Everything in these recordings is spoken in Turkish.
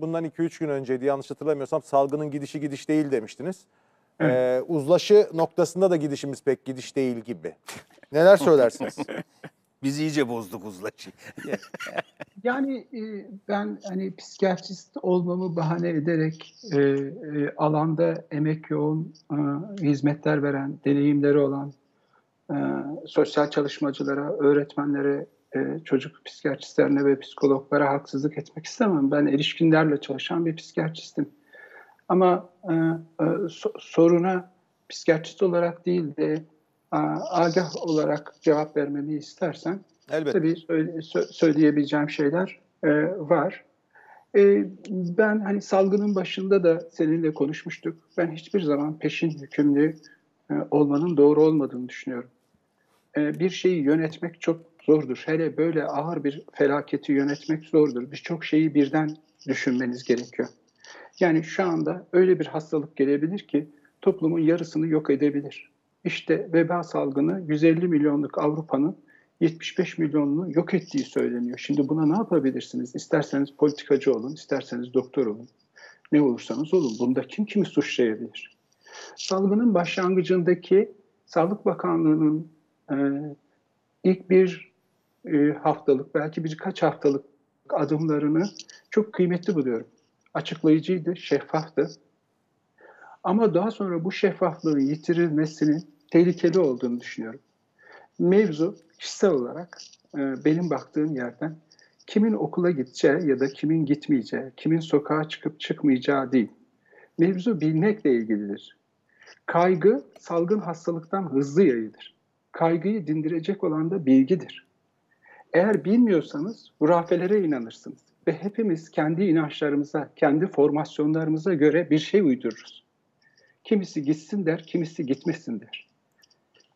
bundan 2-3 gün önceydi yanlış hatırlamıyorsam salgının gidişi gidiş değil demiştiniz. Ee, uzlaşı noktasında da gidişimiz pek gidiş değil gibi. Neler söylersiniz? Biz iyice bozduk uzlaşıyı. Yani e, ben hani psikiyatrist olmamı bahane ederek e, e, alanda emek yoğun, e, hizmetler veren, deneyimleri olan e, sosyal çalışmacılara, öğretmenlere, e, çocuk psikiyatristlerine ve psikologlara haksızlık etmek istemem. Ben erişkinlerle çalışan bir psikiyatristim. Ama e, e, so- soruna psikiyatrist olarak değil de e, agah olarak cevap vermemi istersen Elbette. Tabii söyle- sö- söyleyebileceğim şeyler e, var. E, ben hani salgının başında da seninle konuşmuştuk. Ben hiçbir zaman peşin hükümlü e, olmanın doğru olmadığını düşünüyorum. E, bir şeyi yönetmek çok zordur. Hele böyle ağır bir felaketi yönetmek zordur. Birçok şeyi birden düşünmeniz gerekiyor. Yani şu anda öyle bir hastalık gelebilir ki toplumun yarısını yok edebilir. İşte veba salgını 150 milyonluk Avrupa'nın 75 milyonunu yok ettiği söyleniyor. Şimdi buna ne yapabilirsiniz? İsterseniz politikacı olun, isterseniz doktor olun. Ne olursanız olun. Bunda kim kimi suçlayabilir? Salgının başlangıcındaki Sağlık Bakanlığı'nın e, ilk bir e, haftalık, belki birkaç haftalık adımlarını çok kıymetli buluyorum. Açıklayıcıydı, şeffaftı. Ama daha sonra bu şeffaflığın yitirilmesinin tehlikeli olduğunu düşünüyorum. Mevzu kişisel olarak e, benim baktığım yerden kimin okula gideceği ya da kimin gitmeyeceği, kimin sokağa çıkıp çıkmayacağı değil. Mevzu bilmekle ilgilidir. Kaygı salgın hastalıktan hızlı yayılır. Kaygıyı dindirecek olan da bilgidir. Eğer bilmiyorsanız hurafelere inanırsınız ve hepimiz kendi inançlarımıza, kendi formasyonlarımıza göre bir şey uydururuz. Kimisi gitsin der, kimisi gitmesin der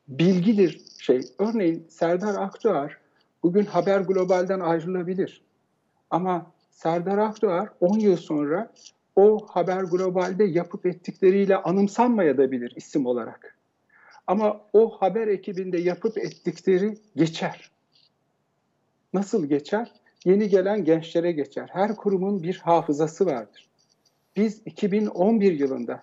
bilgidir şey. Örneğin Serdar Akdoğar bugün Haber Global'den ayrılabilir. Ama Serdar Akdoğar 10 yıl sonra o Haber Global'de yapıp ettikleriyle anımsanmayabilir isim olarak. Ama o haber ekibinde yapıp ettikleri geçer. Nasıl geçer? Yeni gelen gençlere geçer. Her kurumun bir hafızası vardır. Biz 2011 yılında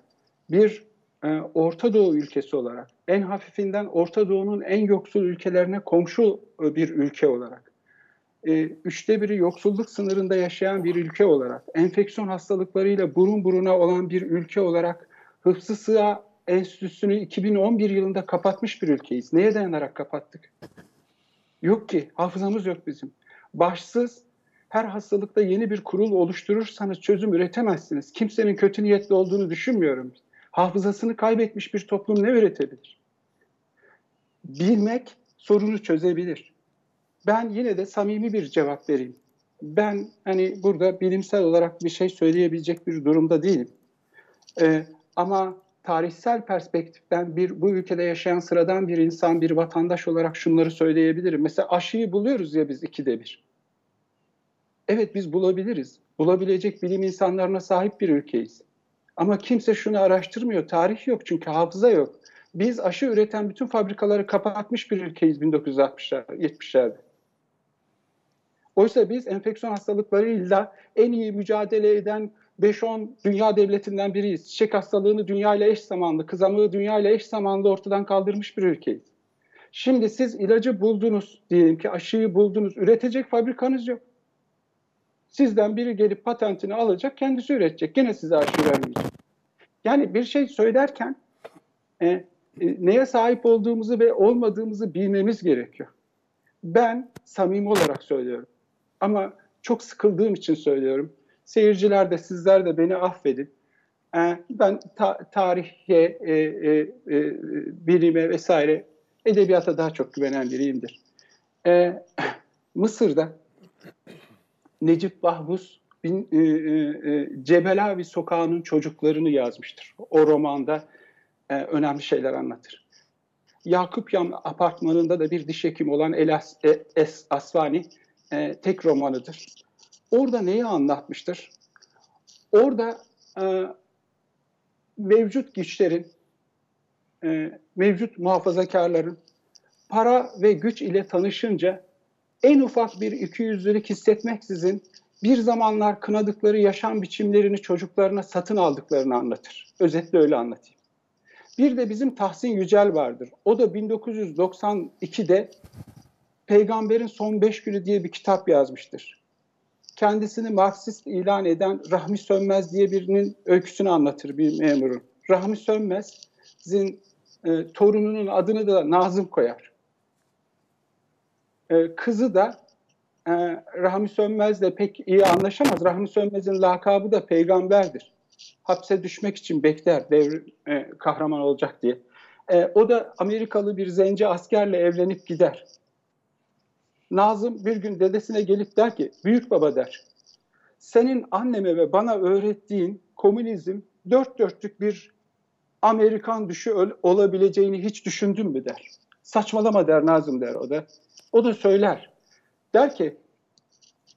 bir e, Orta Doğu ülkesi olarak, en hafifinden Orta Doğu'nun en yoksul ülkelerine komşu e, bir ülke olarak, e, üçte biri yoksulluk sınırında yaşayan bir ülke olarak, enfeksiyon hastalıklarıyla burun buruna olan bir ülke olarak Hıfzı Sığa Enstitüsü'nü 2011 yılında kapatmış bir ülkeyiz. Neye dayanarak kapattık? Yok ki, hafızamız yok bizim. Başsız, her hastalıkta yeni bir kurul oluşturursanız çözüm üretemezsiniz. Kimsenin kötü niyetli olduğunu düşünmüyorum hafızasını kaybetmiş bir toplum ne üretebilir? Bilmek sorunu çözebilir. Ben yine de samimi bir cevap vereyim. Ben hani burada bilimsel olarak bir şey söyleyebilecek bir durumda değilim. Ee, ama tarihsel perspektiften bir bu ülkede yaşayan sıradan bir insan, bir vatandaş olarak şunları söyleyebilirim. Mesela aşıyı buluyoruz ya biz ikide bir. Evet biz bulabiliriz. Bulabilecek bilim insanlarına sahip bir ülkeyiz. Ama kimse şunu araştırmıyor. Tarih yok çünkü hafıza yok. Biz aşı üreten bütün fabrikaları kapatmış bir ülkeyiz 1960'lar, 70'lerde. Oysa biz enfeksiyon hastalıklarıyla en iyi mücadele eden 5-10 dünya devletinden biriyiz. Çiçek hastalığını dünya ile eş zamanlı, kızamığı dünya ile eş zamanlı ortadan kaldırmış bir ülkeyiz. Şimdi siz ilacı buldunuz, diyelim ki aşıyı buldunuz, üretecek fabrikanız yok. Sizden biri gelip patentini alacak, kendisi üretecek. Gene size aşı vermeyecek. Yani bir şey söylerken e, e, neye sahip olduğumuzu ve olmadığımızı bilmemiz gerekiyor. Ben samimi olarak söylüyorum. Ama çok sıkıldığım için söylüyorum. Seyirciler de sizler de beni affedin. E, ben ta tarihe, e, e, e, bilime vesaire edebiyata daha çok güvenen biriyimdir. E, Mısır'da Necip Bahbus bin, e, e, Cebelavi Sokağı'nın çocuklarını yazmıştır. O romanda e, önemli şeyler anlatır. Yakup Yam apartmanında da bir diş hekimi olan Elas e, Es Asvani e, tek romanıdır. Orada neyi anlatmıştır? Orada e, mevcut güçlerin, e, mevcut muhafazakarların para ve güç ile tanışınca en ufak bir ikiyüzlülük hissetmeksizin bir zamanlar kınadıkları yaşam biçimlerini çocuklarına satın aldıklarını anlatır. Özetle öyle anlatayım. Bir de bizim Tahsin Yücel vardır. O da 1992'de Peygamberin Son Beş Günü diye bir kitap yazmıştır. Kendisini Marksist ilan eden Rahmi Sönmez diye birinin öyküsünü anlatır bir memurun. Rahmi Sönmez'in e, torununun adını da Nazım koyar. E, kızı da e, Rahmi Sönmez'le pek iyi anlaşamaz. Rahmi Sönmez'in lakabı da peygamberdir. Hapse düşmek için bekler devr e, kahraman olacak diye. E, o da Amerikalı bir zenci askerle evlenip gider. Nazım bir gün dedesine gelip der ki, büyük baba der, senin anneme ve bana öğrettiğin komünizm dört dörtlük bir Amerikan düşü olabileceğini hiç düşündün mü der. Saçmalama der Nazım der o da. O da söyler. Der ki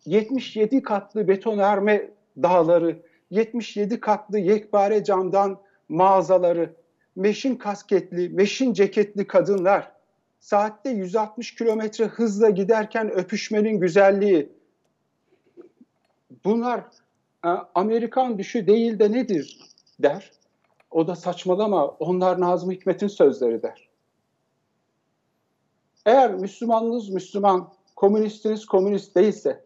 77 katlı betonarme dağları, 77 katlı yekpare camdan mağazaları, meşin kasketli, meşin ceketli kadınlar, saatte 160 kilometre hızla giderken öpüşmenin güzelliği. Bunlar e, Amerikan düşü değil de nedir der. O da saçmalama onlar Nazım Hikmet'in sözleri der. Eğer Müslümanınız Müslüman, komünistiniz komünist değilse,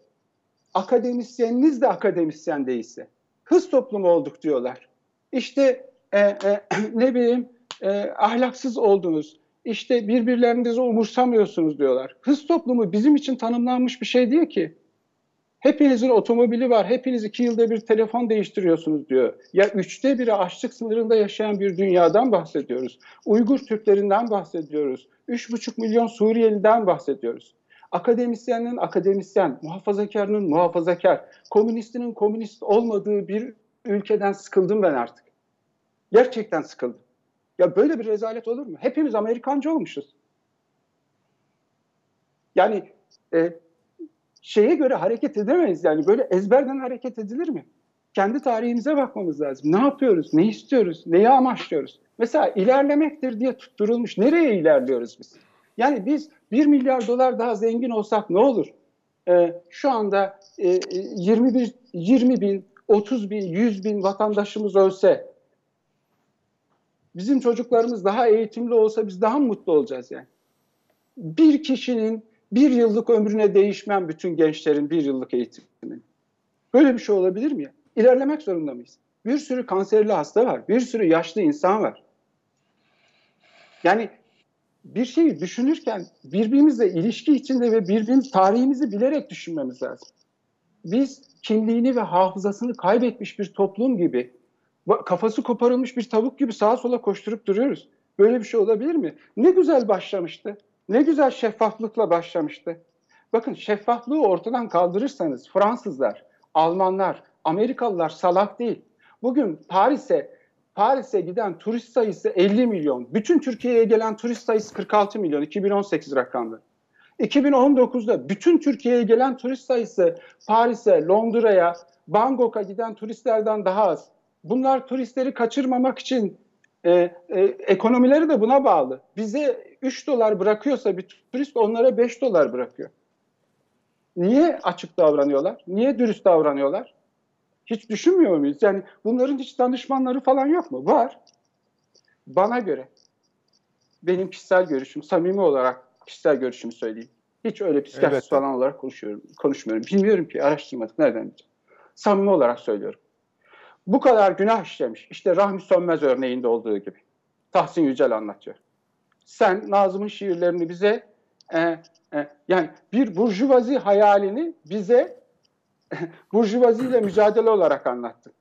akademisyeniniz de akademisyen değilse, hız toplumu olduk diyorlar. İşte e, e, ne bileyim e, ahlaksız oldunuz, işte birbirlerinizi umursamıyorsunuz diyorlar. Hız toplumu bizim için tanımlanmış bir şey değil ki. Hepinizin otomobili var, hepiniz iki yılda bir telefon değiştiriyorsunuz diyor. Ya üçte biri açlık sınırında yaşayan bir dünyadan bahsediyoruz. Uygur Türklerinden bahsediyoruz. Üç buçuk milyon Suriyeliden bahsediyoruz. Akademisyenin akademisyen, muhafazakarının muhafazakar, komünistinin komünist olmadığı bir ülkeden sıkıldım ben artık. Gerçekten sıkıldım. Ya böyle bir rezalet olur mu? Hepimiz Amerikancı olmuşuz. Yani e, şeye göre hareket edemeyiz. Yani böyle ezberden hareket edilir mi? Kendi tarihimize bakmamız lazım. Ne yapıyoruz? Ne istiyoruz? Neyi amaçlıyoruz? Mesela ilerlemektir diye tutturulmuş. Nereye ilerliyoruz biz? Yani biz 1 milyar dolar daha zengin olsak ne olur? Ee, şu anda e, 21, 20 bin, 30 bin, 100 bin vatandaşımız ölse bizim çocuklarımız daha eğitimli olsa biz daha mutlu olacağız yani. Bir kişinin bir yıllık ömrüne değişmem bütün gençlerin bir yıllık eğitiminin. Böyle bir şey olabilir mi ya? İlerlemek zorunda mıyız? Bir sürü kanserli hasta var, bir sürü yaşlı insan var. Yani bir şeyi düşünürken birbirimizle ilişki içinde ve birbirimiz tarihimizi bilerek düşünmemiz lazım. Biz kimliğini ve hafızasını kaybetmiş bir toplum gibi, kafası koparılmış bir tavuk gibi sağa sola koşturup duruyoruz. Böyle bir şey olabilir mi? Ne güzel başlamıştı. Ne güzel şeffaflıkla başlamıştı. Bakın şeffaflığı ortadan kaldırırsanız Fransızlar, Almanlar, Amerikalılar salak değil. Bugün Paris'e Paris'e giden turist sayısı 50 milyon. Bütün Türkiye'ye gelen turist sayısı 46 milyon. 2018 rakamlı. 2019'da bütün Türkiye'ye gelen turist sayısı Paris'e, Londra'ya, Bangkok'a giden turistlerden daha az. Bunlar turistleri kaçırmamak için e, e, ekonomileri de buna bağlı. Bize 3 dolar bırakıyorsa bir turist onlara 5 dolar bırakıyor. Niye açık davranıyorlar? Niye dürüst davranıyorlar? Hiç düşünmüyor muyuz? Yani bunların hiç danışmanları falan yok mu? Var. Bana göre, benim kişisel görüşüm, samimi olarak kişisel görüşümü söyleyeyim. Hiç öyle psikiyatrist evet. falan olarak konuşuyorum, konuşmuyorum. Bilmiyorum ki, araştırmadık. Nereden bileceğim? Samimi olarak söylüyorum. Bu kadar günah işlemiş. İşte Rahmi Sönmez örneğinde olduğu gibi. Tahsin Yücel anlatıyor. Sen Nazım'ın şiirlerini bize e, e, yani bir burjuvazi hayalini bize burjuvaziyle mücadele olarak anlattın.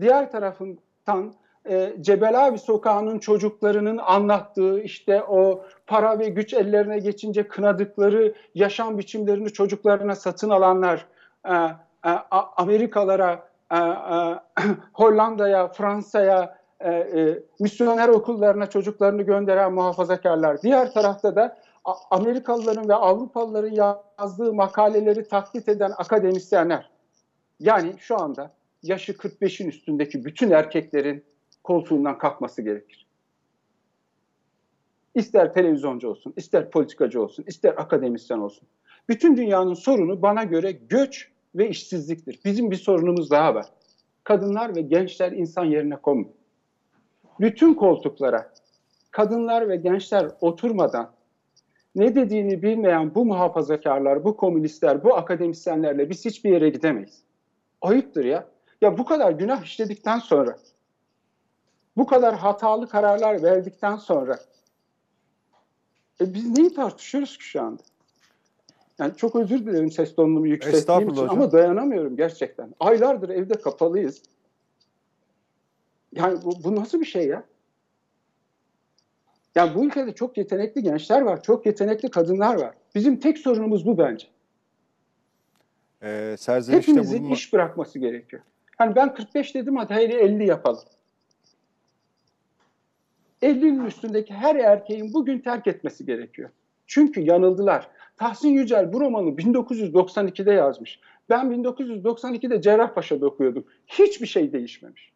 Diğer tarafından e, Cebelavi Sokağı'nın çocuklarının anlattığı işte o para ve güç ellerine geçince kınadıkları yaşam biçimlerini çocuklarına satın alanlar, e, e, Amerikalara, e, e, Hollanda'ya, Fransa'ya, e, misyoner okullarına çocuklarını gönderen muhafazakarlar. Diğer tarafta da Amerikalıların ve Avrupalıların yazdığı makaleleri taklit eden akademisyenler. Yani şu anda yaşı 45'in üstündeki bütün erkeklerin koltuğundan kalkması gerekir. İster televizyoncu olsun, ister politikacı olsun, ister akademisyen olsun. Bütün dünyanın sorunu bana göre göç ve işsizliktir. Bizim bir sorunumuz daha var. Kadınlar ve gençler insan yerine konmuyor. Bütün koltuklara kadınlar ve gençler oturmadan ne dediğini bilmeyen bu muhafazakarlar, bu komünistler, bu akademisyenlerle biz hiçbir yere gidemeyiz. Ayıptır ya. Ya bu kadar günah işledikten sonra, bu kadar hatalı kararlar verdikten sonra e biz neyi tartışıyoruz ki şu anda? Yani çok özür dilerim ses tonumu yükselttiğim için hocam. ama dayanamıyorum gerçekten. Aylardır evde kapalıyız. Yani bu, bu nasıl bir şey ya? Yani bu ülkede çok yetenekli gençler var, çok yetenekli kadınlar var. Bizim tek sorunumuz bu bence. Ee, serzenişte Hepimizin bulunma... iş bırakması gerekiyor. Hani ben 45 dedim hadi hele 50 yapalım. 50'nin üstündeki her erkeğin bugün terk etmesi gerekiyor. Çünkü yanıldılar. Tahsin Yücel bu romanı 1992'de yazmış. Ben 1992'de Cerrahpaşa'da okuyordum. Hiçbir şey değişmemiş.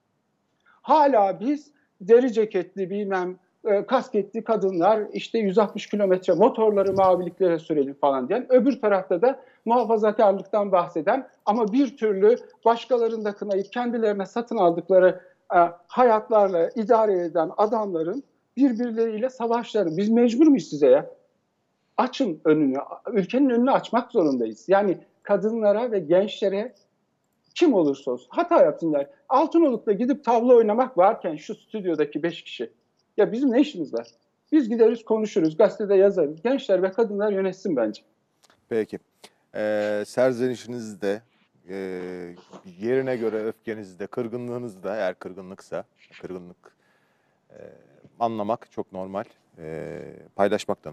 Hala biz deri ceketli bilmem e, kasketli kadınlar işte 160 kilometre motorları maviliklere sürelim falan diyen. Öbür tarafta da muhafazakarlıktan bahseden ama bir türlü başkalarını da kınayıp kendilerine satın aldıkları e, hayatlarla idare eden adamların birbirleriyle savaşları. Biz mecbur muyuz size ya? Açın önünü, ülkenin önünü açmak zorundayız. Yani kadınlara ve gençlere kim olursa olsun hata yapsınlar. Altınoluk'ta gidip tavla oynamak varken şu stüdyodaki beş kişi. Ya bizim ne işimiz var? Biz gideriz konuşuruz, gazetede yazarız. Gençler ve kadınlar yönetsin bence. Peki. Ee, serzenişinizde, e, yerine göre öfkenizde, kırgınlığınızda, eğer kırgınlıksa, kırgınlık e, anlamak çok normal. E, paylaşmak da normal.